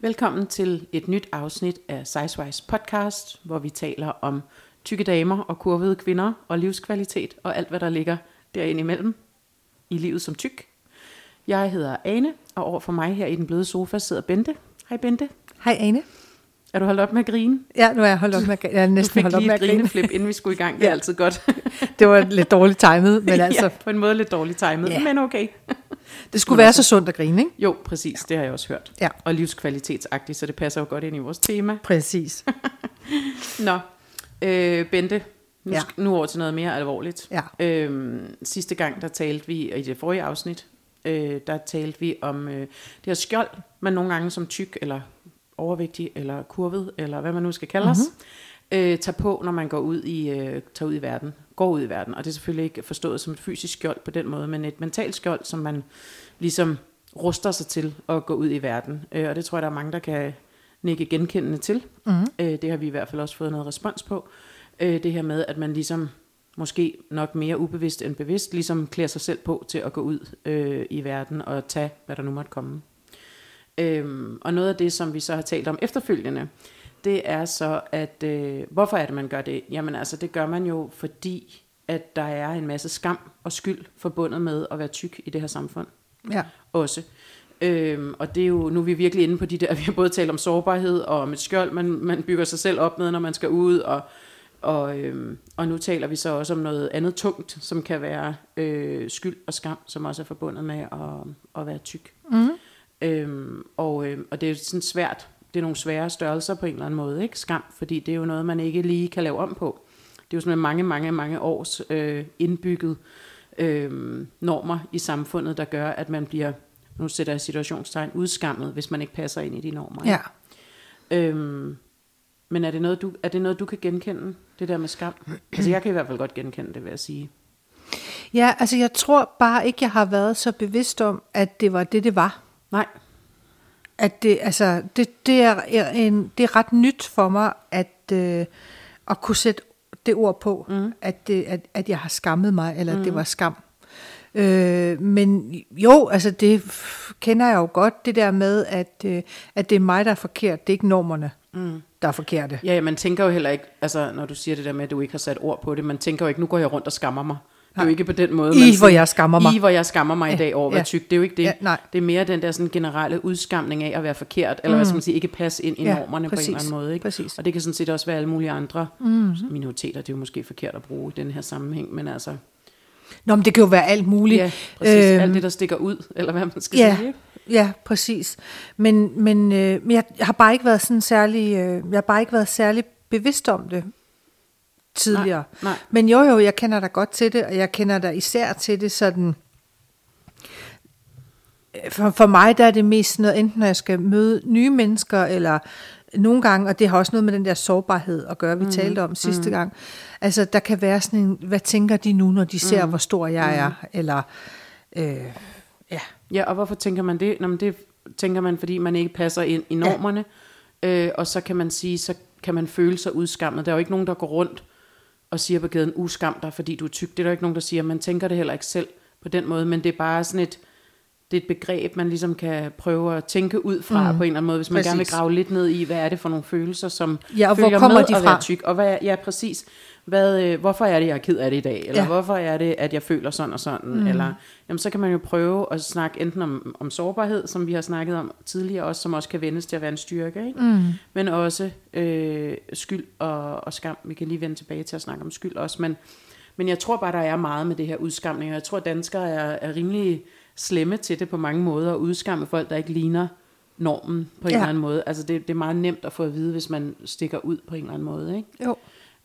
Velkommen til et nyt afsnit af Sizewise podcast, hvor vi taler om tykke damer og kurvede kvinder og livskvalitet og alt, hvad der ligger derinde imellem i livet som tyk. Jeg hedder Ane, og over for mig her i den bløde sofa sidder Bente. Hej Bente. Hej Ane. Er du holdt op med at grine? Ja, nu er jeg holdt op med at, jeg er Du næsten fik holdt op med at grine. grineflip, inden vi skulle i gang. Det er Ja. altid godt. Det var lidt dårligt timet, men altså, ja, på en måde lidt dårligt timet, Ja. men okay. Det skulle være så sundt at grine, ikke? Jo, præcis, det har jeg også hørt. Ja. Og livskvalitetsagtigt, så det passer jo godt ind i vores tema. Præcis. Nå, øh, Bente, nu, Ja. ja. nu over til noget mere alvorligt. Ja. Øhm, sidste gang, der talte vi, i det forrige afsnit, øh, der talte vi om øh, det her skjold, man nogle gange som tyk, eller overvægtig, eller kurvet, eller hvad man nu skal kalde os, Mhm. øh, tager på, når man går ud i, øh, tager ud i verden, går ud i verden. Og det er selvfølgelig ikke forstået som et fysisk skjold på den måde, men et mentalt skjold, som man ligesom ruster sig til at gå ud i verden. Øh, og det tror jeg, der er mange, der kan nikke genkendende til. Mm-hmm. Øh, det har vi i hvert fald også fået noget respons på. Øh, det her med, at man ligesom, måske nok mere ubevidst end bevidst, ligesom klæder sig selv på til at gå ud øh, i verden og tage, hvad der nu måtte komme. Øhm, og noget af det, som vi så har talt om efterfølgende, det er så, at øh, hvorfor er det, man gør det? Jamen altså, det gør man jo, fordi at der er en masse skam og skyld forbundet med at være tyk i det her samfund Ja. også. Øhm, og det er jo, nu er vi virkelig inde på de der, vi har både talt om sårbarhed og om et skjold, man, man bygger sig selv op med, når man skal ud, og, og, øhm, og nu taler vi så også om noget andet tungt, som kan være øh, skyld og skam, som også er forbundet med at, at være tyk. Mm-hmm. Øhm, og, øhm, og det er sådan svært, det er nogle svære størrelser på en eller anden måde, ikke? Skam, fordi det er jo noget, man ikke lige kan lave om på. Det er jo sådan mange, mange, mange års øh, indbygget øh, normer i samfundet, der gør, at man bliver, nu sætter jeg situationstegn, udskammet, hvis man ikke passer ind i de normer. ikke? Ja. Øhm, men er det, noget, du, er det noget, du kan genkende, det der med skam? Altså jeg kan i hvert fald godt genkende det, vil jeg sige. ja, altså jeg tror bare ikke, jeg har været så bevidst om, at det var det, det var. Nej, At det, altså, det, det, er, en, det er ret nyt for mig, at, øh, at kunne sætte det ord på, mm. at, det, at, at jeg har skammet mig, eller mm. at det var skam. Øh, men jo, altså det kender jeg jo godt, det der med, at, øh, at det er mig, der er forkert, det er ikke normerne, mm. der er forkerte. Ja, ja, man tænker jo heller ikke, altså når du siger det der med, at du ikke har sat ord på det, man tænker jo ikke, nu går jeg rundt og skammer mig. Det er jo ikke på den måde. I, man hvor jeg skammer mig. I, hvor jeg skammer mig i dag over at være Ja. tyk. Det er jo ikke det. Ja, nej. Det er mere den der sådan generelle udskamning af at være forkert, eller hvad skal man sige, ikke passe ind i Ja, normerne på en præcis. eller anden måde. Ikke? Præcis. Og det kan sådan set også være alle mulige andre mm-hmm. minoriteter. Det er jo måske forkert at bruge i den her sammenhæng, men altså, Nå, men det kan jo være alt muligt. ja, præcis. Øhm, Alt det, der stikker ud, eller hvad man skal ja, sige. Ja, præcis. Men, men, øh, jeg har bare ikke været sådan særlig, øh, jeg har bare ikke været særlig bevidst om det tidligere. Nej, nej. Men jo, jo, jeg kender dig godt til det, og jeg kender dig især til det sådan... For, for mig der er det mest noget, enten når jeg skal møde nye mennesker, eller nogle gange, og det har også noget med den der sårbarhed at gøre, vi mm, talte om sidste mm. gang. Altså, der kan være sådan en, hvad tænker de nu, når de ser, mm, hvor stor jeg er? Eller, øh, ja, Ja, og hvorfor tænker man det? Nå, men det tænker man, fordi man ikke passer ind i normerne. Ja. Øh, og så kan man sige, så kan man føle sig udskammet. Der er jo ikke nogen, der går rundt og siger på gaden, uh, uskam dig, fordi du er tyk. Det er der ikke nogen, der siger. Man tænker det heller ikke selv på den måde, men det er bare sådan et, det er et begreb, man ligesom kan prøve at tænke ud fra mm. på en eller anden måde, hvis man Præcis. gerne vil grave lidt ned i, hvad er det for nogle følelser, som Ja, og hvor følger kommer med de at være fra? tyk. Og hvad, ja, præcis. Hvad, øh, hvorfor er det, jeg er ked af det i dag? Eller Ja. hvorfor er det, at jeg føler sådan og sådan? Mm. Eller, jamen, så kan man jo prøve at snakke enten om, om sårbarhed, som vi har snakket om tidligere, også, som også kan vendes til at være en styrke, ikke? Mm. men også øh, skyld og, og skam. Vi kan lige vende tilbage til at snakke om skyld også, men, men jeg tror bare, der er meget med det her udskamning, og jeg tror, at danskere er, er rimelig slemme til det på mange måder, at udskamme folk, der ikke ligner normen på en Ja. eller anden måde. Altså det, det er meget nemt at få at vide, hvis man stikker ud på en eller anden måde, ikke? jo.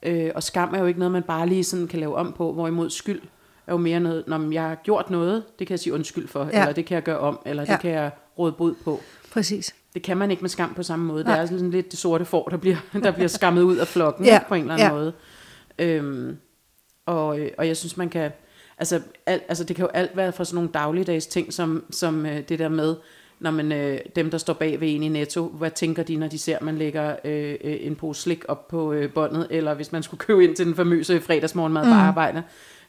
Øh, og skam er jo ikke noget, man bare lige sådan kan lave om på, hvorimod skyld er jo mere noget, når jeg har gjort noget, det kan jeg sige undskyld for, ja. Eller det kan jeg gøre om, eller ja. Det kan jeg råde bod på. Præcis. Det kan man ikke med skam på samme måde. Nej. Det er sådan lidt det sorte får, der bliver, der bliver skammet ud af flokken Ja. ja. på en eller anden Ja. måde. Øhm, og, øh, og jeg synes, man kan... Altså, alt, altså, det kan jo alt være fra sådan nogle dagligdags ting, som, som øh, det der med, når man, øh, dem, der står bag ved en i Netto, hvad tænker de, når de ser, at man lægger øh, øh, en pose slik op på øh, båndet, eller hvis man skulle købe ind til den famøse fredagsmorgenmad mm. på arbejde,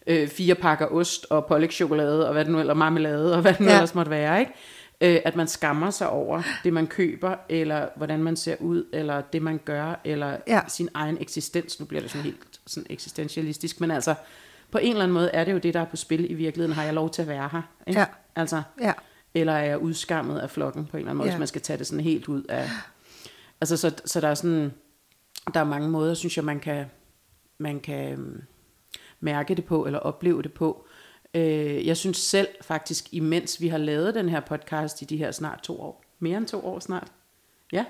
øh, fire pakker ost og pålægschokolade, og hvad det nu eller marmelade, og hvad det nu Ja. ellers måtte være, ikke? Øh, at man skammer sig over det, man køber, eller hvordan man ser ud, eller det, man gør, eller ja. sin egen eksistens. Nu bliver det sådan helt sådan eksistentialistisk, men altså, på en eller anden måde er det jo det, der er på spil i virkeligheden. Har jeg lov til at være her? Ikke? Ja. Altså, Ja. eller er jeg udskammet af flokken på en eller anden måde, Ja. hvis man skal tage det sådan helt ud af... Altså, så, så der er sådan... Der er mange måder, synes jeg, man kan, man kan øhm, mærke det på, eller opleve det på. Øh, jeg synes selv faktisk, imens vi har lavet den her podcast i de her snart to år, mere end to år snart, ja,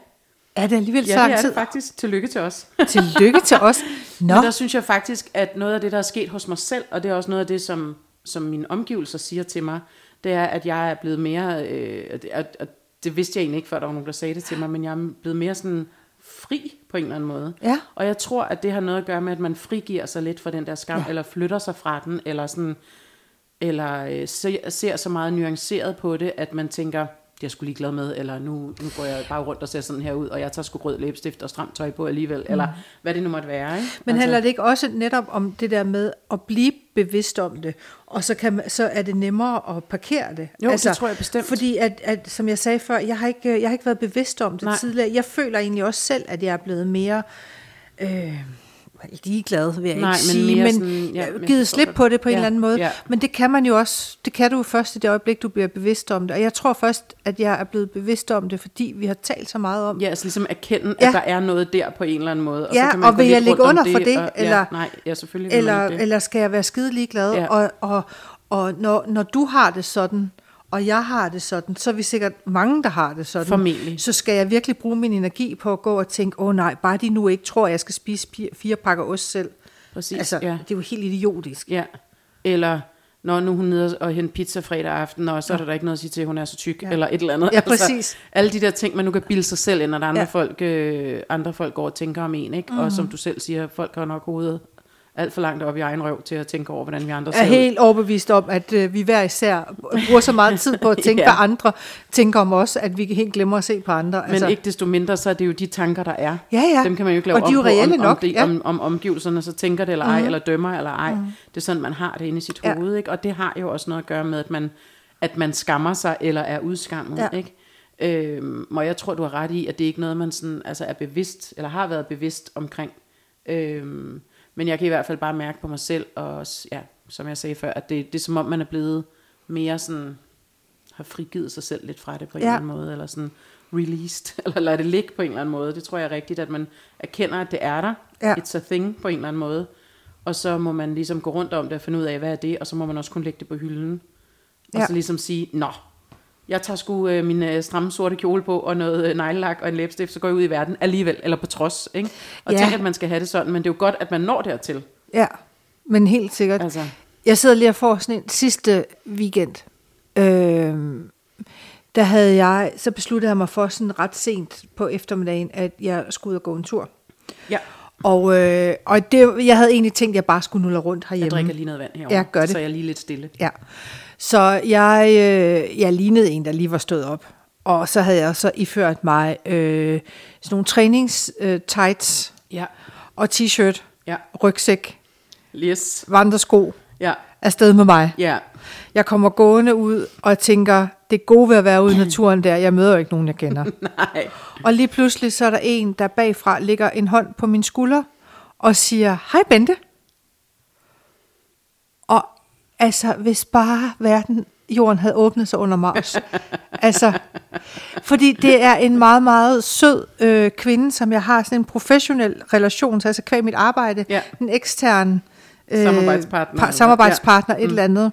Er det alligevel så ja det lang er tid? det faktisk. Tillykke til os. Tillykke til os. Nå, Men der synes jeg faktisk, at noget af det, der er sket hos mig selv, og det er også noget af det, som, som mine omgivelser siger til mig, det er, at jeg er blevet mere, øh, og det- og, og det vidste jeg egentlig ikke, før der var nogen, der sagde det til mig, men jeg er blevet mere sådan fri på en eller anden måde. Ja. Og jeg tror, at det har noget at gøre med, at man frigiver sig lidt fra den der skam, ja. eller flytter sig fra den, eller sådan, eller øh, ser, ser så meget nuanceret på det, at man tænker, det er jeg sgu ligeglad med, eller nu, nu går jeg bare rundt og ser sådan her ud, og jeg tager sgu rød læbestift og stramt tøj på alligevel, mm. eller hvad det nu måtte være. Ikke? Men altså, handler det ikke også netop om det der med at blive bevidst om det, og så, kan man, så er det nemmere at parkere det? Jo, det tror jeg bestemt. Fordi, at, at, som jeg sagde før, jeg har ikke, jeg har ikke været bevidst om det Nej. tidligere. Jeg føler egentlig også selv, at jeg er blevet mere... Øh, ligeglad, vil jeg Nej, ikke men sige, men sådan- ja, givet slip det. på det på en Ja, eller anden måde. ja. Men det kan man jo også, det kan du jo først i det øjeblik, du bliver bevidst om det. Og jeg tror først, at jeg er blevet bevidst om det, fordi vi har talt så meget om Ja, altså ligesom erkende, Ja. at der er noget der på en eller anden måde. Og Ja, så kan man og vil jeg ligge under for det, og, eller- ja, nej, ja, selvfølgelig eller, det. eller skal jeg være skide ligeglad? Ja. Og, og, og når, når du har det sådan, og jeg har det sådan, så er vi sikkert mange, der har det sådan. Formentlig. Så skal jeg virkelig bruge min energi på at gå og tænke, åh oh, nej, bare de nu ikke tror, at jeg skal spise fire, pakker ost selv. Præcis, altså, ja. det er jo helt idiotisk. Ja, eller når nu hun nede og hente pizza fredag aften, og så er der ikke noget at sige til, at hun er så tyk, ja. eller et eller andet. Ja, præcis. alle de der ting, man nu kan bilde sig selv ind, når der andre, Ja. ja. folk, øh, andre folk går og tænker om en, ikke? Mm. Og som du selv siger, folk har nok hovedet alt for langt op i egen røv til at tænke over, hvordan vi andre Jeg er ser ud. helt overbevist om, at øh, vi hver især bruger så meget tid på at tænke, ja. Hvad andre tænker om os, at vi helt glemmer at se på andre. Men altså, ikke desto mindre, så er det jo de tanker, der er. Ja, ja. Dem kan man jo ikke lave Og de er jo reelle om, nok, om, det, ja. om, om omgivelserne så tænker det eller ej, eller dømmer eller ej. Det er sådan, man har det inde i sit Ja. hoved, ikke? Og det har jo også noget at gøre med, at man, at man skammer sig, eller er udskammet, Ja. ikke? Øhm, og jeg tror, du har ret i, at det er ikke noget, man sådan, altså er bevidst, eller har været bevidst omkring. Øhm, men jeg kan i hvert fald bare mærke på mig selv, og også, ja, som jeg sagde før, at det, det er som om, man er blevet mere sådan, har frigivet sig selv lidt fra det på en Ja. eller anden måde, eller sådan released, eller lader det ligge på en eller anden måde. Det tror jeg er rigtigt, at man erkender, at det er der. Ja. It's a thing på en eller anden måde. Og så må man ligesom gå rundt om det og finde ud af, hvad er det, og så må man også kunne lægge det på hylden. Og Ja. så ligesom sige, nå, jeg tager sgu øh, min øh, stramme sorte kjole på, og noget øh, neglelak og en læbestift, så går jeg ud i verden alligevel, eller på trods. Ikke? Og Ja. tænker, at man skal have det sådan, men det er jo godt, at man når dertil. Ja, men helt sikkert. Altså, Jeg sidder lige og får sådan en sidste weekend. Øh, der havde jeg, så besluttede jeg mig for sådan ret sent på eftermiddagen, at jeg skulle ud og gå en tur. ja, Og, øh, og det, jeg havde egentlig tænkt, at jeg bare skulle nulle rundt herhjemme. jeg drikker lige noget vand herovre, Ja, gør det. så er jeg lige lidt stille. Ja. Så jeg, øh, jeg lignede en, der lige var stået op. Og så havde jeg så iført mig øh, sådan nogle trænings øh, tights Ja, og t-shirt, ja, rygsæk, yes, vandresko ja, afsted med mig. ja, Jeg kommer gående ud og tænker, det er gode ved at være ude i naturen der. Jeg møder jo ikke nogen, jeg kender. nej, Og lige pludselig så er der en, der bagfra lægger en hånd på min skulder og siger, hej Bente. Altså, hvis bare verden, jorden havde åbnet sig under mig også. altså, fordi det er en meget, meget sød øh, kvinde, som jeg har sådan en professionel relation til, altså kvæg mit arbejde, Ja. en ekstern øh, Samarbejdspartner, par, samarbejdspartner, ja. et eller andet,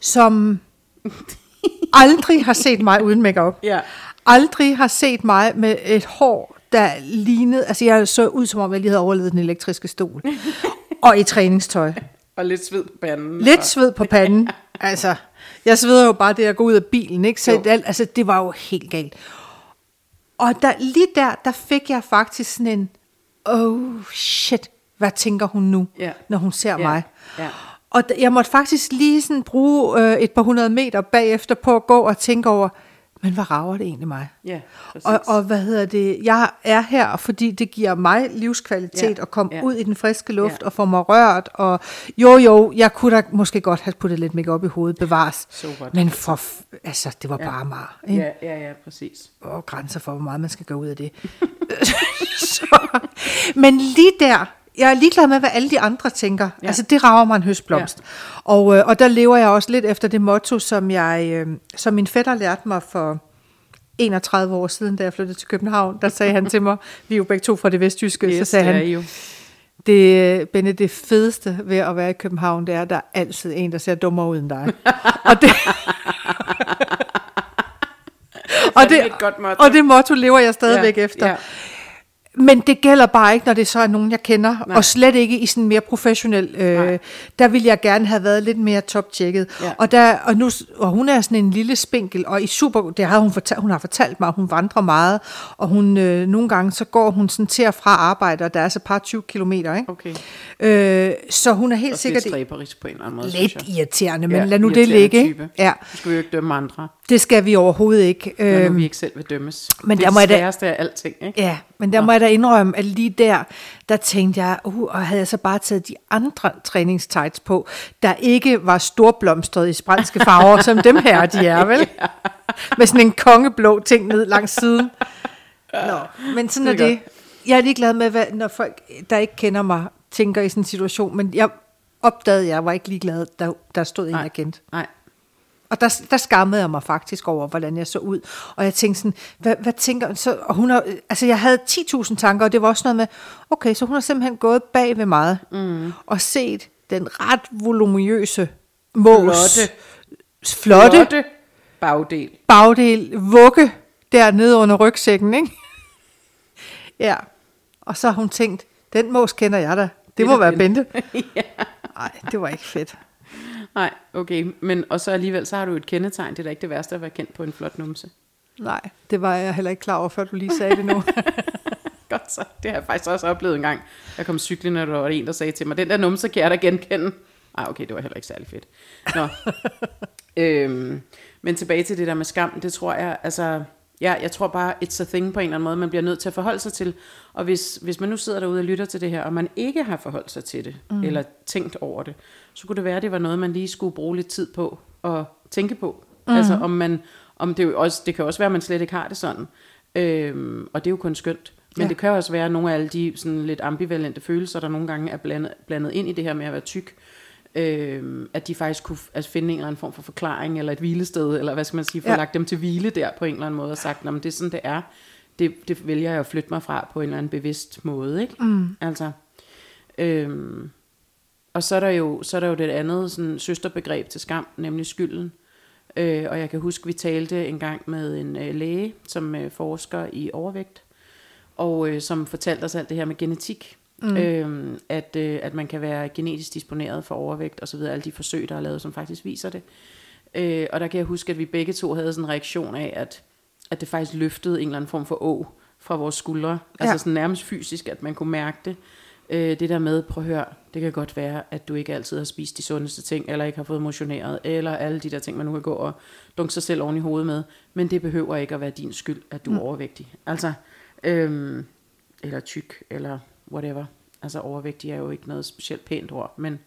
som aldrig har set mig uden makeup ja, aldrig har set mig med et hår, der lignede... Altså, jeg så ud, som om jeg lige havde overlevet den elektriske stol. og i træningstøj. Og lidt sved på panden. Lidt og, sved på panden. Altså, jeg sveder jo bare det at gå ud af bilen, ikke? Så det, altså, det var jo helt galt. Og der, lige der, der fik jeg faktisk sådan en... Oh, shit, hvad tænker hun nu, Ja. når hun ser Ja, mig? ja. Og jeg måtte faktisk lige sådan bruge øh, et par hundrede meter bagefter på at gå og tænke over, Men hvad rager det egentlig mig? Ja, præcis. Og, og hvad hedder det? Jeg er her, fordi det giver mig livskvalitet Ja, at komme ja. ud i den friske luft Ja. og få mig rørt. Og jo, jo, jeg kunne da måske godt have puttet lidt make op i hovedet, bevares. So? Men for, altså, det var Ja. bare meget. Ikke? ja, ja, ja, præcis. og grænser for, hvor meget man skal gå ud af det. så, men lige der, jeg er ligeglad med, hvad alle de andre tænker. Ja. Altså, det rager mig en høstblomst. Ja. Og, øh, og der lever jeg også lidt efter det motto, som, jeg, øh, som min fætter lærte mig for 31 år siden, da jeg flyttede til København. Der sagde han til mig, vi er jo begge to fra det vestjyske, yes, så sagde det er han, jo. det, Benne, det fedeste ved at være i København, det er, at der er altid en, der ser dummere ud end dig. og det, og, det det, og det motto lever jeg stadigvæk Ja, efter. ja. Men det gælder bare ikke, når det så er nogen, jeg kender, Nej. Og slet ikke i sådan mere professionel. Øh, Nej. der ville jeg gerne have været lidt mere toptjekket. Ja. Og, der, og, nu, og hun er sådan en lille spinkel, og i super, det har hun, fortalt, hun har fortalt mig, at hun vandrer meget, og hun, øh, nogle gange så går hun sådan til og fra arbejde, og der er så par 20 kilometer. Ikke? Okay. Øh, så hun er helt Og sikkert lidt stræberisk på en eller anden måde, lidt irriterende, men Ja, lad nu det ligge. Type. Ja, Nu skal vi jo ikke dømme andre, det skal vi overhovedet ikke. når nu Øhm, vi ikke selv vil dømmes. men det der er må det da- sværeste af alting, ikke? Ja, men der må jeg da indrømme, at lige der, der tænkte jeg, uh, og havde jeg så bare taget de andre træningstights på, der ikke var storblomstret i sprænske farver, som dem her, de er, vel? Med sådan en kongeblå ting ned langs siden. Nå, men sådan er Det er det. Jeg er ligeglad med, hvad, når folk, der ikke kender mig, tænker i sådan en situation, men jeg opdagede, jeg var ikke ligeglad, der, der stod en, Nej. kendte. Nej. Og der, der skammede jeg mig faktisk over, hvordan jeg så ud. Og jeg tænkte sådan, hvad, hvad tænker så, og hun har, altså jeg havde 10.000 tanker, og det var også noget med, okay, så hun har simpelthen gået bag ved mig, mm. og set den ret voluminøse mås, Flotte. flotte, flotte bagdel. bagdel, vugge dernede under rygsækken, ikke? ja, og så har hun tænkt, den mås kender jeg da. Det, det må være Bente." Nej, det var ikke fedt. Nej, okay. Men, og så alligevel, så har du et kendetegn. Det er da ikke det værste at være kendt på en flot numse. Nej, det var jeg heller ikke klar over, før du lige sagde det nu. Godt så. Det har jeg faktisk også oplevet en gang. Jeg kom cyklende, og der var en, der sagde til mig, den der numse kan jeg da genkende. Ej, okay, det var heller ikke særlig fedt. Nå. øhm, men tilbage til det der med skam, det tror jeg, altså, ja, jeg tror bare, it's a thing på en eller anden måde, man bliver nødt til at forholde sig til. Og hvis, hvis man nu sidder derude og lytter til det her, og man ikke har forholdt sig til det, mm. eller tænkt over det, så kunne det være, at det var noget, man lige skulle bruge lidt tid på at tænke på. Mm. Altså om man, om det, jo også, det kan også være, at man slet ikke har det sådan. Øhm, og det er jo kun skønt. Men Ja. ja. det kan også være, at nogle af alle de sådan lidt ambivalente følelser, der nogle gange er blandet, blandet ind i det her med at være tyk, øhm, at de faktisk kunne altså finde en eller anden form for forklaring, eller et hvilested, eller hvad skal man sige, få Ja. lagt dem til hvile der på en eller anden måde, og sagt, "Nå, men det er sådan, det er. Det, det vælger jeg at flytte mig fra på en eller anden bevidst måde, ikke? Mm. Altså, øhm, og så er der jo, så er der jo det andet sådan, søsterbegreb til skam, nemlig skylden. Øh, og jeg kan huske, vi talte en gang med en øh, læge, som øh, forsker i overvægt, og øh, som fortalte os alt det her med genetik. Mm. Øh, at, øh, at man kan være genetisk disponeret for overvægt og så videre, alle de forsøg, der er lavet, som faktisk viser det. Øh, og der kan jeg huske, at vi begge to havde sådan en reaktion af, at, at det faktisk løftede en eller anden form for å fra vores skuldre. Ja. Altså sådan nærmest fysisk, at man kunne mærke det. Øh, det der med, prøv at høre, det kan godt være, at du ikke altid har spist de sundeste ting, eller ikke har fået motioneret, eller alle de der ting, man nu kan gå og dunke sig selv oven i hovedet med. Men det behøver ikke at være din skyld, at du er overvægtig. Altså, øhm, eller tyk, eller whatever. Altså overvægtig er jo ikke noget specielt pænt ord, men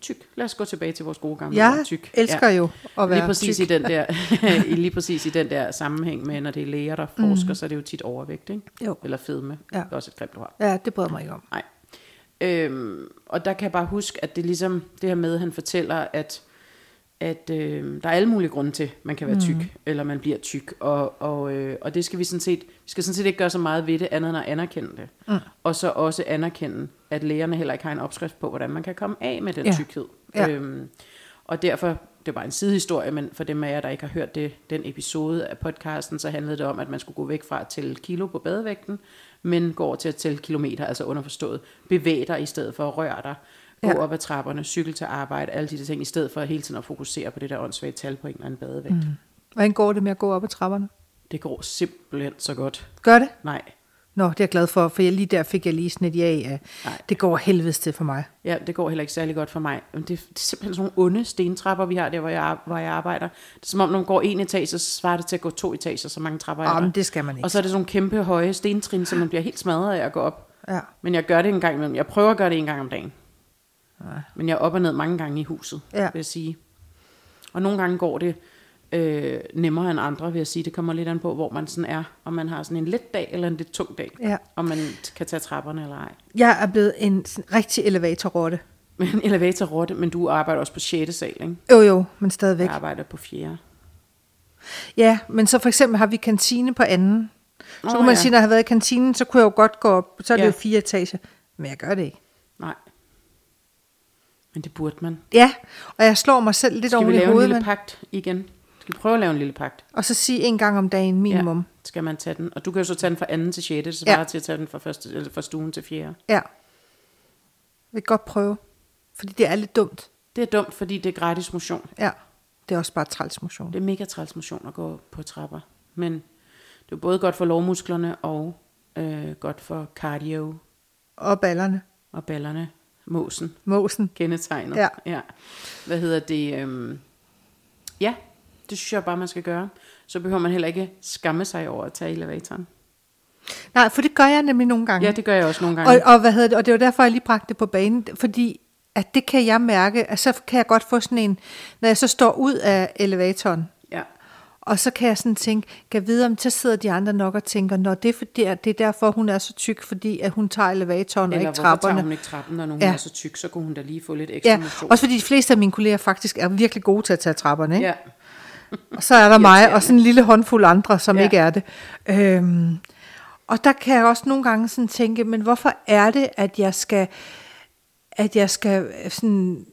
tyk. Lad os gå tilbage til vores gode gamle Jeg ord, tyk. elsker jo at være Lige præcis, tyk. i den der, lige præcis i den der sammenhæng med, når det er læger, der forsker, mm. så er det jo tit overvægt, ikke? Jo. Eller fedme. Ja. Det er også et grimt ord. Ja, det bryder mig ikke om. Nej. Øhm, og der kan jeg bare huske, at det ligesom det her med, at han fortæller, at, at øh, der er alle mulige grunde til, man kan være tyk, mm. eller man bliver tyk. Og, og, øh, og det skal vi sådan set, vi skal sådan set ikke gøre så meget ved det, andet end at anerkende det. Mm. Og så også anerkende, at lægerne heller ikke har en opskrift på, hvordan man kan komme af med den Ja. tykkhed. Ja. Øhm, og derfor, det var en sidehistorie, men for dem af jer, der ikke har hørt det, den episode af podcasten, så handlede det om, at man skulle gå væk fra at tælle kilo på badevægten, men gå over til at tælle kilometer, altså underforstået. Bevæg dig i stedet for at røre dig. Gå Ja. op ad trapperne, cykel til arbejde, alle de der ting, i stedet for hele tiden at fokusere på det der åndssvage tal på en eller anden badevægt. Mm. Hvordan går det med at gå op ad trapperne? Det går simpelthen så godt. Gør det? Nej, Nå, det er jeg glad for, for jeg, lige der fik jeg lige sådan et ja af. Nej. Det går helvedes til for mig. Ja, det går heller ikke særlig godt for mig. Men Det, det er simpelthen sådan nogle onde stentrapper, vi har der, hvor jeg, hvor jeg arbejder. Det er som om, når man går en etage, så svarer det til at gå to etager, så mange trapper er Ah, der. det skal man ikke. Og så er det sådan nogle kæmpe høje stentrin, så man bliver helt smadret af at gå op. Ja. Men jeg gør det en gang imellem. Jeg prøver at gøre det en gang om dagen. Men jeg er op og ned mange gange i huset, Ja. vil jeg sige. Og nogle gange går det øh, nemmere end andre, vil jeg sige. Det kommer lidt an på, hvor man sådan er. Om man har sådan en let dag eller en lidt tung dag. Ja. Om man kan tage trapperne eller ej. Jeg er blevet en rigtig elevatorrotte. En elevatorrotte, men du arbejder også på 6. sal, ikke? Jo, jo, men stadigvæk. Jeg arbejder på 4. Ja, men så for eksempel har vi kantine på anden. Så Åh, kunne man ja. sige, når jeg har været i kantinen, så kunne jeg jo godt gå op. Så er det Ja. jo fire etager. Men jeg gør det ikke. Men det burde man. Ja, og jeg slår mig selv lidt Skal vi oven i lave en hovedet. lille pagt igen? Skal vi prøve at lave en lille pagt? og så sige en gang om dagen minimum. Ja, skal man tage den. Og du kan jo så tage den fra anden til 6. Det Ja. svarer til at tage den fra, første, eller fra stuen til 4. Ja. Jeg vil godt prøve. Fordi det er lidt dumt. Det er dumt, fordi det er gratis motion. Ja. Det er også bare træls motion. Det er mega træls motion at gå på trapper. Men det er både godt for lovmusklerne og øh, godt for cardio Og ballerne. og ballerne. Måsen. Måsen. Kendetegnet. Ja. ja. Hvad hedder det? Øhm, ja, det synes jeg bare, man skal gøre. Så behøver man heller ikke skamme sig over at tage elevatoren. Nej, for det gør jeg nemlig nogle gange. Ja, det gør jeg også nogle gange. Og, og, hvad hedder det? og det var derfor, jeg lige bragte det på banen, fordi at det kan jeg mærke, at så kan jeg godt få sådan en, når jeg så står ud af elevatoren. Og så kan jeg sådan tænke, kan vide, om så sidder de andre nok og tænker, når det er, fordi, det er derfor, hun er så tyk, fordi at hun tager elevatoren og Eller ikke hvorfor tager trapperne. hun ikke trappen, når hun Ja. er så tyk, så kunne hun da lige få lidt ekstra Ja, motion. også fordi de fleste af mine kolleger faktisk er virkelig gode til at tage trapperne. Ikke? Ja. Og så er der mig og sådan en lille håndfuld andre, som Ja. ja. ikke er det. Øhm, og der kan jeg også nogle gange sådan tænke, men hvorfor er det, at jeg skal, at jeg skal øh, sådan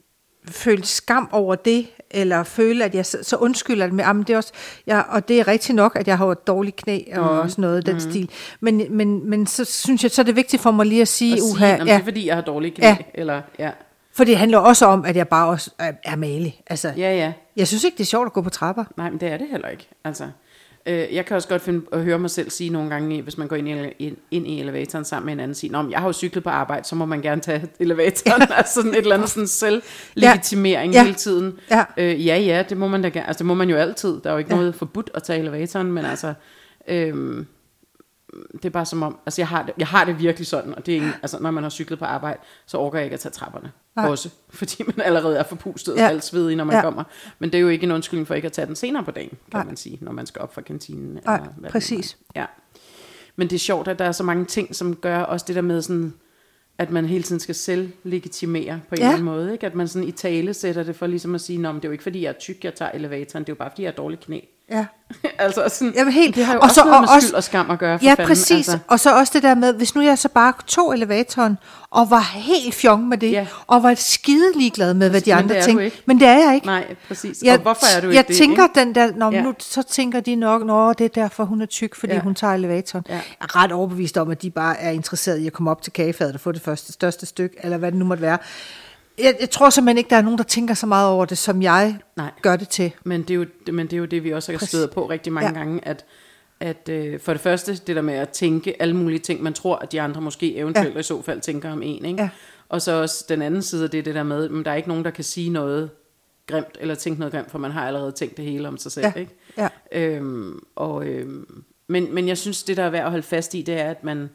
føle skam over det, eller føle, at jeg så, undskylder det med, jamen det er også, jeg, og det er rigtigt nok, at jeg har et dårligt knæ og Mhm. sådan noget den stil. Men, men, men så synes jeg, så er det vigtigt for mig lige at sige, sige, uha, "Nå, men det ja, er fordi, jeg har dårlige knæ. Ja. Eller, ja. for det handler også om, at jeg bare også er, er malig. Altså, ja, ja. jeg synes ikke, det er sjovt at gå på trapper. Nej, men det er det heller ikke. Altså, øh, jeg kan også godt finde at høre mig selv sige nogle gange, hvis man går ind i, ind, ind i elevatoren sammen med en anden, sige, Nå, jeg har jo cyklet på arbejde, så må man gerne tage elevatoren. altså sådan et eller andet sådan selvlegitimering Ja. ja. hele tiden. Ja. Øh, ja, ja, det må man da gerne. Altså, det må man jo altid. Der er jo ikke ja. noget forbudt at tage elevatoren, men altså... Øh, det er bare som om, altså jeg har det, jeg har det virkelig sådan, og det er ikke, altså når man har cyklet på arbejde, så orker jeg ikke at tage trapperne Nej. også, fordi man allerede er forpustet og Ja. halvsvedig, når man Ja. kommer. Men det er jo ikke en undskyldning for ikke at tage den senere på dagen, kan Nej. man sige, når man skal op fra kantinen. Nej, eller hvad det er. præcis. Ja. Men det er sjovt, at der er så mange ting, som gør også det der med sådan, at man hele tiden skal selv legitimere på en Ja. eller anden måde. Ikke? At man sådan i tale sætter det for ligesom at sige, Nå, men det er jo ikke fordi, jeg er tyk, jeg tager elevatoren, det er jo bare fordi, jeg har dårlige knæ. Ja. altså sådan, Jamen helt. det har jo Og også så- noget med og også- skyld og skam at gøre, for Ja, fanden. præcis. Altså, Og så også det der med, hvis nu jeg så bare tog elevatoren, og var helt fjong med det, Ja. og var skide ligeglad med, hvad de Men andre tænkte. Men det er jeg ikke. nej, præcis. Jeg, og hvorfor er du jeg ikke det? tænker ikke? den der, når Ja. nu, så tænker de nok, nå, det er derfor, hun er tyk, fordi ja. hun tager elevatoren. Ja. Jeg er ret overbevist om, at de bare er interesseret i at komme op til kagefadet og få det første, største stykke, eller hvad det nu måtte være. Jeg, jeg tror simpelthen ikke, der er nogen, der tænker så meget over det, som jeg Nej. gør det til. Men det, er jo, men det er jo det, vi også har stødt på rigtig mange Ja. gange, at, at øh, for det første, det der med at tænke alle mulige ting, man tror, at de andre måske eventuelt ja. i så fald tænker om en, ikke? Ja. Og så også den anden side det, det der med, at der er ikke nogen, der kan sige noget grimt, eller tænke noget grimt, for man har allerede tænkt det hele om sig selv, Ja. ikke? Ja. Øhm, og, øhm, men, men jeg synes, det der er værd at holde fast i, det er, at man,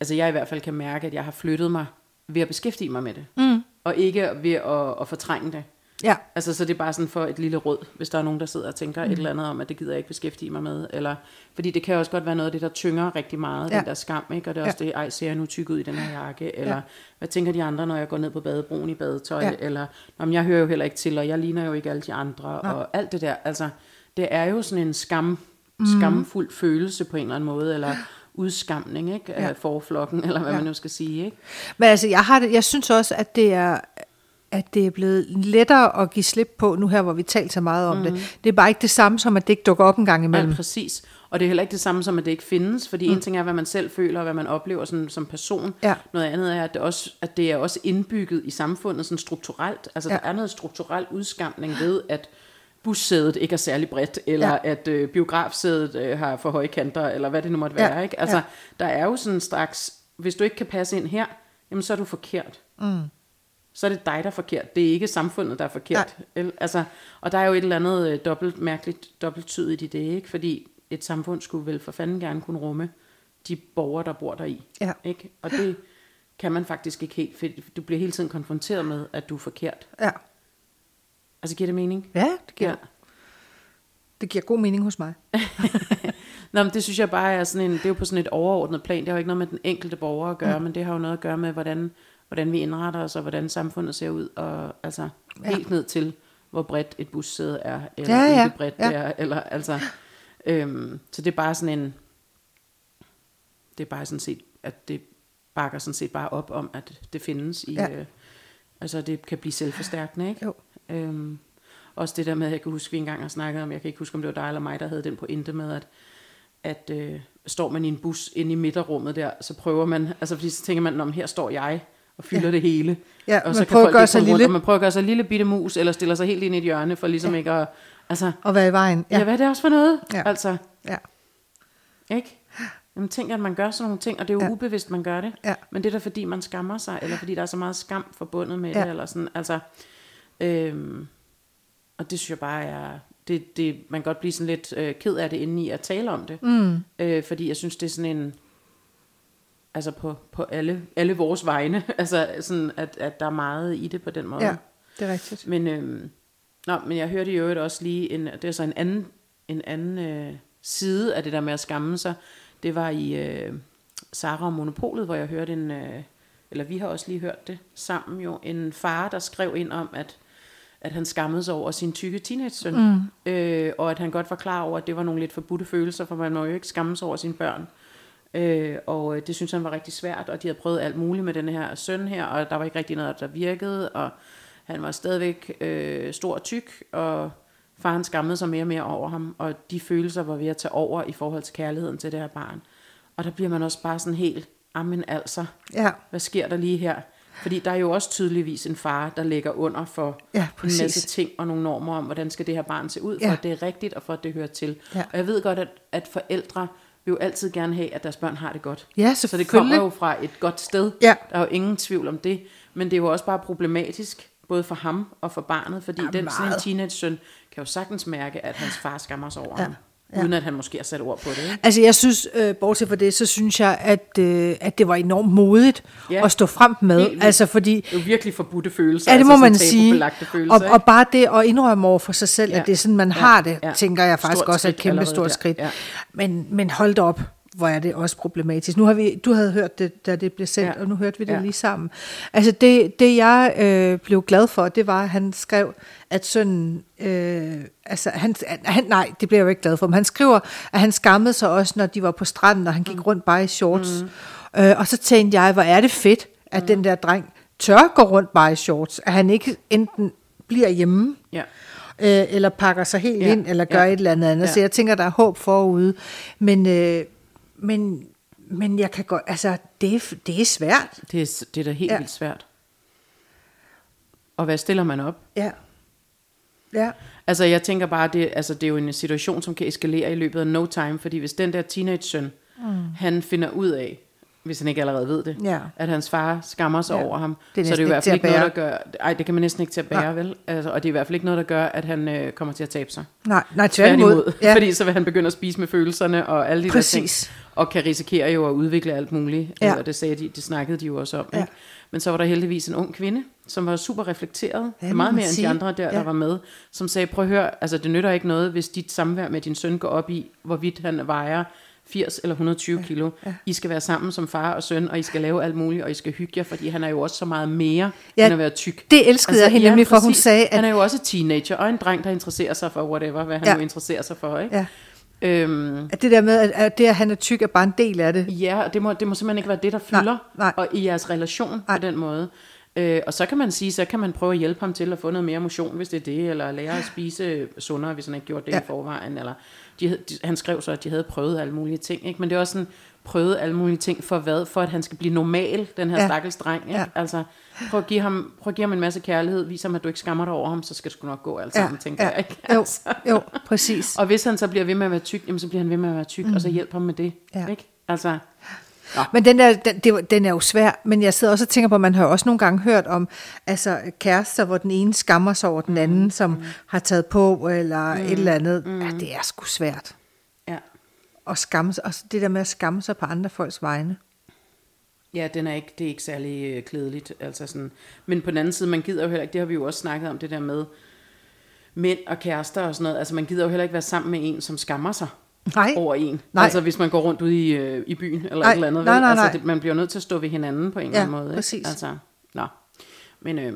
altså jeg i hvert fald kan mærke, at jeg har flyttet mig ved at beskæftige mig med det, mm. Og ikke ved at, at fortrænge det. Ja. Altså, så det er bare sådan for et lille råd, hvis der er nogen, der sidder og tænker mm. et eller andet om, at det gider jeg ikke beskæftige mig med. Eller, fordi det kan også godt være noget af det, der tynger rigtig meget, ja. Den der skam, ikke? Og det er også ja. det, ej, ser jeg nu tyk ud i den her jakke? Eller, ja. hvad tænker de andre, når jeg går ned på badebroen i badetøj? Ja. Eller, om jeg hører jo heller ikke til, og jeg ligner jo ikke alle de andre, Nej. og alt det der. Altså, det er jo sådan en skam, Mhm. skamfuld følelse på en eller anden måde, eller udskamning, ikke? Af Ja. forflokken, eller hvad Ja. man nu skal sige, ikke? Men altså, jeg, har det, jeg synes også, at det er at det er blevet lettere at give slip på, nu her, hvor vi taler så meget om mm. det. Det er bare ikke det samme som, at det ikke dukker op en gang imellem. Ja, præcis. Og det er heller ikke det samme som, at det ikke findes, fordi mm. en ting er, hvad man selv føler, og hvad man oplever sådan, som person. Ja. Noget andet er, at det, også, at det er også indbygget i samfundet sådan strukturelt. Altså, Ja. der er noget strukturel udskamning ved, at bussædet ikke er særlig bredt, eller Ja. at øh, biografsædet øh, har for høje kanter, eller hvad det nu måtte Ja, være. Ikke? Altså, ja. der er jo sådan straks, hvis du ikke kan passe ind her, jamen så er du forkert. Mm. Så er det dig, der er forkert. Det er ikke samfundet, der er forkert. Altså, og der er jo et eller andet øh, dobbelt, mærkeligt dobbelttydigt i det, ikke? Fordi et samfund skulle vel for fanden gerne kunne rumme de borgere, der bor der i. Ja. Ikke? Og det kan man faktisk ikke helt, for du bliver hele tiden konfronteret med, at du er forkert. Ja. Altså giver det mening? Ja, det giver, Ja. det giver god mening hos mig. Nå, men det synes jeg bare er sådan en, det er jo på sådan et overordnet plan. Det har jo ikke noget med den enkelte borger at gøre, mm. men det har jo noget at gøre med, hvordan, hvordan vi indretter os, og hvordan samfundet ser ud, og altså Ja. helt ned til, hvor bredt et bussæde er, eller Ja, ja, ikke bredt ja. det er, eller altså, øhm, så det er bare sådan en, det er bare sådan set, at det bakker sådan set bare op om, at det findes i, ja. øh, altså det kan blive selvforstærkende, ikke? Jo. Øhm, også det der med, jeg kan huske, vi engang har snakket om, jeg kan ikke huske, om det var dig eller mig, der havde den pointe med, at, at øh, står man i en bus inde i midterrummet der, så prøver man, altså fordi så tænker man, om her står jeg og fylder Ja. det hele. Ja, og man så prøver at folk gøre ikke sig rundt, lille. Og man prøver at gøre sig lille bitte mus, eller stiller sig helt ind i et hjørne, for ligesom ja. ikke at, altså, Og være i vejen. ja. ja, hvad er det også for noget? Ja. Altså, ja. ikke? Jamen tænk, at man gør sådan nogle ting, og det er jo Ja. ubevidst, man gør det. Ja. Men det er da fordi, man skammer sig, eller fordi der er så meget skam forbundet med ja. det, eller sådan, altså, øhm, og det synes jeg bare er, det, det, man kan godt blive sådan lidt øh, ked af det inde i at tale om det, Mm. øh, fordi jeg synes, det er sådan en, altså på, på alle, alle vores vegne, altså sådan, at, at der er meget i det på den måde. ja, det er rigtigt. Men, øhm, nå, men jeg hørte i øvrigt også lige, en, det er så en anden, en anden øh, side af det der med at skamme sig. Det var i øh, Sara og Monopolet, hvor jeg hørte en, øh, eller vi har også lige hørt det sammen jo, en far, der skrev ind om, at, at han skammede sig over sin tykke teenage-søn, mm. øh, og at han godt var klar over, at det var nogle lidt forbudte følelser, for man må jo ikke skamme sig over sine børn. Øh, og øh, det synes han var rigtig svært, og de havde prøvet alt muligt med den her søn her, og der var ikke rigtig noget, der virkede, og han var stadigvæk øh, stor og tyk, og faren skammede sig mere og mere over ham, og de følelser var ved at tage over i forhold til kærligheden til det her barn. Og der bliver man også bare sådan helt, amen altså, Ja, hvad sker der lige her? Fordi der er jo også tydeligvis en far, der ligger under for Ja, en masse ting og nogle normer om, hvordan skal det her barn se ud, for Ja. at det er rigtigt og for at det hører til. Ja. Og jeg ved godt, at, at forældre vil jo altid gerne have, at deres børn har det godt. ja Så det kommer jo fra et godt sted. Ja. Der er jo ingen tvivl om det. Men det er jo også bare problematisk, både for ham og for barnet, fordi Ja, den sådan en teenage-søn kan jo sagens mærke, at hans far skammer sig over Ja. ham. Ja. Uden at han måske har sat ord på det. Ikke? Altså jeg synes, øh, bortset fra det, så synes jeg, at, øh, at det var enormt modigt Ja. at stå frem med. Altså fordi, Det er jo virkelig forbudte følelser. ja det må altså man sige. Følelser, Og, ikke? og bare det at indrømme over for sig selv, Ja. at det er sådan, man Ja. har det, Ja. tænker jeg faktisk Stort også er et kæmpe stort skridt. Ja. Men, men hold da op, hvor er det også problematisk. Nu har vi, du havde hørt det, da det blev sendt, Ja. og nu hørte vi det Ja. lige sammen. Altså det, det jeg øh, blev glad for, det var, at han skrev, at sønnen, øh, altså han, han, nej, det blev jeg jo ikke glad for, men han skriver, at han skammede sig også, når de var på stranden, og han gik rundt bare i shorts. Mm. Øh, og så tænkte jeg, hvor er det fedt, at mm. den der dreng tør gå rundt bare i shorts, at han ikke enten bliver hjemme, Ja. øh, eller pakker sig helt Ja, ind, eller gør ja. et eller andet andet. Ja. Så jeg tænker, der er håb forude. Men, øh, men, men jeg kan godt, altså, det er, det er svært. Det er, det er da helt Ja. vildt svært. Og hvad stiller man op? Ja. Ja. Altså jeg tænker bare, det, altså, det er jo en situation, som kan eskalere i løbet af no time, fordi hvis den der teenage-søn, mm. han finder ud af, hvis han ikke allerede ved det, Ja. at hans far skammer sig Ja. over ham, Det er så er det næsten i hvert fald ikke noget, der gør, ej, det kan man næsten ikke til at bære, Nej. vel? Altså, og det er i hvert fald ikke noget, der gør, at han øh, kommer til at tabe sig. Nej, nej tværtimod. Ja. Fordi så vil han begynde at spise med følelserne og alle de Præcis. der ting. Og kan risikere jo at udvikle alt muligt. Ja. Og det, sagde de, det snakkede de jo også om. Ja. Ikke? Men så var der heldigvis en ung kvinde, som var super reflekteret. Ja, Ja, meget mere end sige. de andre der, Ja. der var med. Som sagde, prøv at høre, altså det nytter ikke noget, hvis dit samvær med din søn går op i, hvorvidt han vejer 80 eller 120 ja. kilo. ja. I skal være sammen som far og søn, og I skal lave alt muligt, og I skal hygge jer, fordi han er jo også så meget mere, Ja, ja, end at være tyk. Det elskede altså, jeg hende nemlig, for hun sagde, at Han er jo også teenager, og en dreng, der interesserer sig for whatever, hvad han Ja. ja. nu interesserer sig for. Ikke? Ja. Øhm, at det der med, at, at det, at han er tyk, er bare en del af det. ja, og det må, det må simpelthen ikke være det, der Nej, fylder nej. Og i jeres relation Nej. nej. på den måde. Øh, og så kan man sige, så kan man prøve at hjælpe ham til at få noget mere motion, hvis det er det, eller lære at spise sundere, hvis han ikke gjort det. Ja. i forvejen, eller de, havde- de, han skrev så, at de havde prøvet alle mulige ting, ikke? men det er også sådan, prøvet alle mulige ting for hvad? For at han skal blive normal, den her ja. Ja. stakkels dreng. Ikke? Ja. Ja. Altså, prøv at, give ham, prøv at give ham en masse kærlighed, vis ham, at du ikke skammer dig over ham, så skal det sgu nok gå alt sammen, tænker ja. jeg. Ikke? Jo, Altså. jo, præcis. Og hvis han så bliver ved med at være tyk, jamen, så bliver han ved med at være tyk, mm. og så hjælp ham med det. Ja. Ikke? Altså, Men den, der, den, det, den er jo svær, men jeg sidder også og tænker på, at man har også nogle gange hørt om altså, kærester, hvor den ene skammer sig over den anden, som mm. har taget på, eller mm. et eller andet. Mm. Ja, det er sgu svært. ja. Og skamme, også det der med at skamme sig på andre folks vegne. Ja, den er ikke, det er ikke særlig øh, klædeligt. Altså sådan. Men på den anden side, man gider jo heller ikke, det har vi jo også snakket om, det der med mænd og kærester og sådan noget. Altså man gider jo heller ikke være sammen med en, som skammer sig Nej. over en. Nej. Altså hvis man går rundt ude i, øh, i byen eller Nej, et eller andet. nej, vel? nej, altså, nej. det, man bliver nødt til at stå ved hinanden på en eller Ja, anden måde. præcis. Ikke? Altså, nå. Men øh,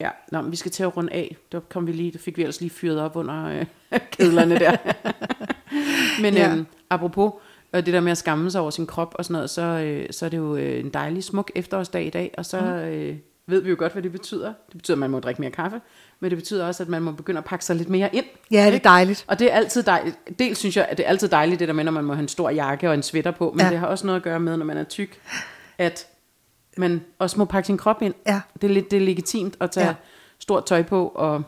ja, nå, men vi skal til at runde af. Der kom vi lige, der fik vi ellers lige fyret op under øh, kedlerne der. Men Ja. øhm, apropos øh, det der med at skamme sig over sin krop og sådan noget, så, øh, så er det jo øh, en dejlig smuk efterårsdag i dag, og så øh, ved vi jo godt, hvad det betyder. Det betyder, at man må drikke mere kaffe, men det betyder også, at man må begynde at pakke sig lidt mere ind. Ja, det er dejligt. Og det er altid dejligt. Dels synes jeg, at det er altid dejligt, det der med, når man må have en stor jakke og en sweater på, men Ja. det har også noget at gøre med, når man er tyk, at man også må pakke sin krop ind. Ja. Det er lidt det er legitimt at tage ja. stort tøj på, og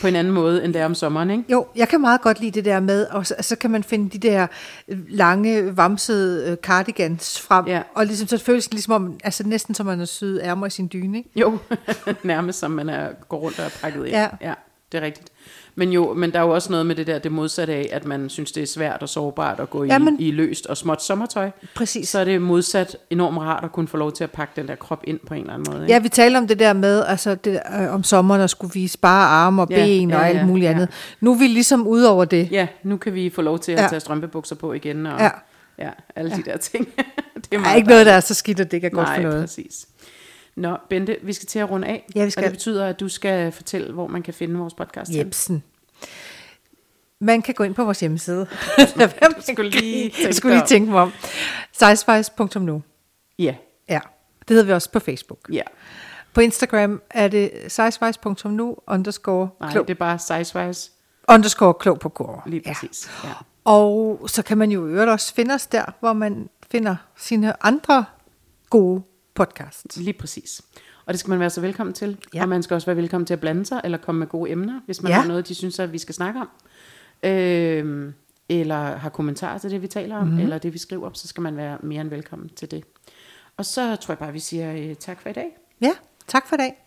på en anden måde, end det er om sommeren, ikke? Jo, jeg kan meget godt lide det der med, og så, så kan man finde de der øh, lange, vamsede øh, cardigans frem, Ja. og ligesom, så føles det ligesom om, altså næsten som man har syet ærmer i sin dyne, ikke? Jo, nærmest som man er, går rundt og er pakket ind. Ja. ja, det er rigtigt. Men jo, men der er jo også noget med det der, det modsatte af, at man synes, det er svært og sårbart at gå i, Jamen. i løst og småt sommertøj. Præcis. Så er det modsat enormt rart at kunne få lov til at pakke den der krop ind på en eller anden måde. Ja, vi taler om det der med, altså det, øh, om sommeren at skulle vise bare arme og Ja, ben ja, og alt muligt ja. andet. Nu er vi ligesom ude over det. ja, nu kan vi få lov til at Ja. tage strømpebukser på igen, og Ja. ja, alle ja. de der ting. det Der er meget ikke noget, der dejligt. er så skidt, at det ikke er godt Nej, for noget. præcis. Nå, Bente, vi skal til at runde af. Ja, vi skal. Og det betyder, at du skal fortælle, hvor man kan finde vores podcast. Jebsen. Man kan gå ind på vores hjemmeside. jeg skulle lige tænke jeg skulle lige tænke mig om. Sizespice.nu. Ja, Ja, det hedder vi også på Facebook. ja. På Instagram er det sizespice.nu underscore Nej, klog, det er bare size-wise. underscore klog på kurver. Lige præcis. Ja. ja. Og så kan man jo øvrigt også finde os der, hvor man finder sine andre gode podcasts. Lige præcis. Og det skal man være så velkommen til. Ja. Og man skal også være velkommen til at blande sig, eller komme med gode emner, hvis man Ja. har noget, de synes, at vi skal snakke om. Øhm, eller har kommentarer til det, vi taler om, mm. eller det, vi skriver op, så skal man være mere end velkommen til det. Og så tror jeg bare, vi siger øh, tak for i dag. Ja, tak for i dag.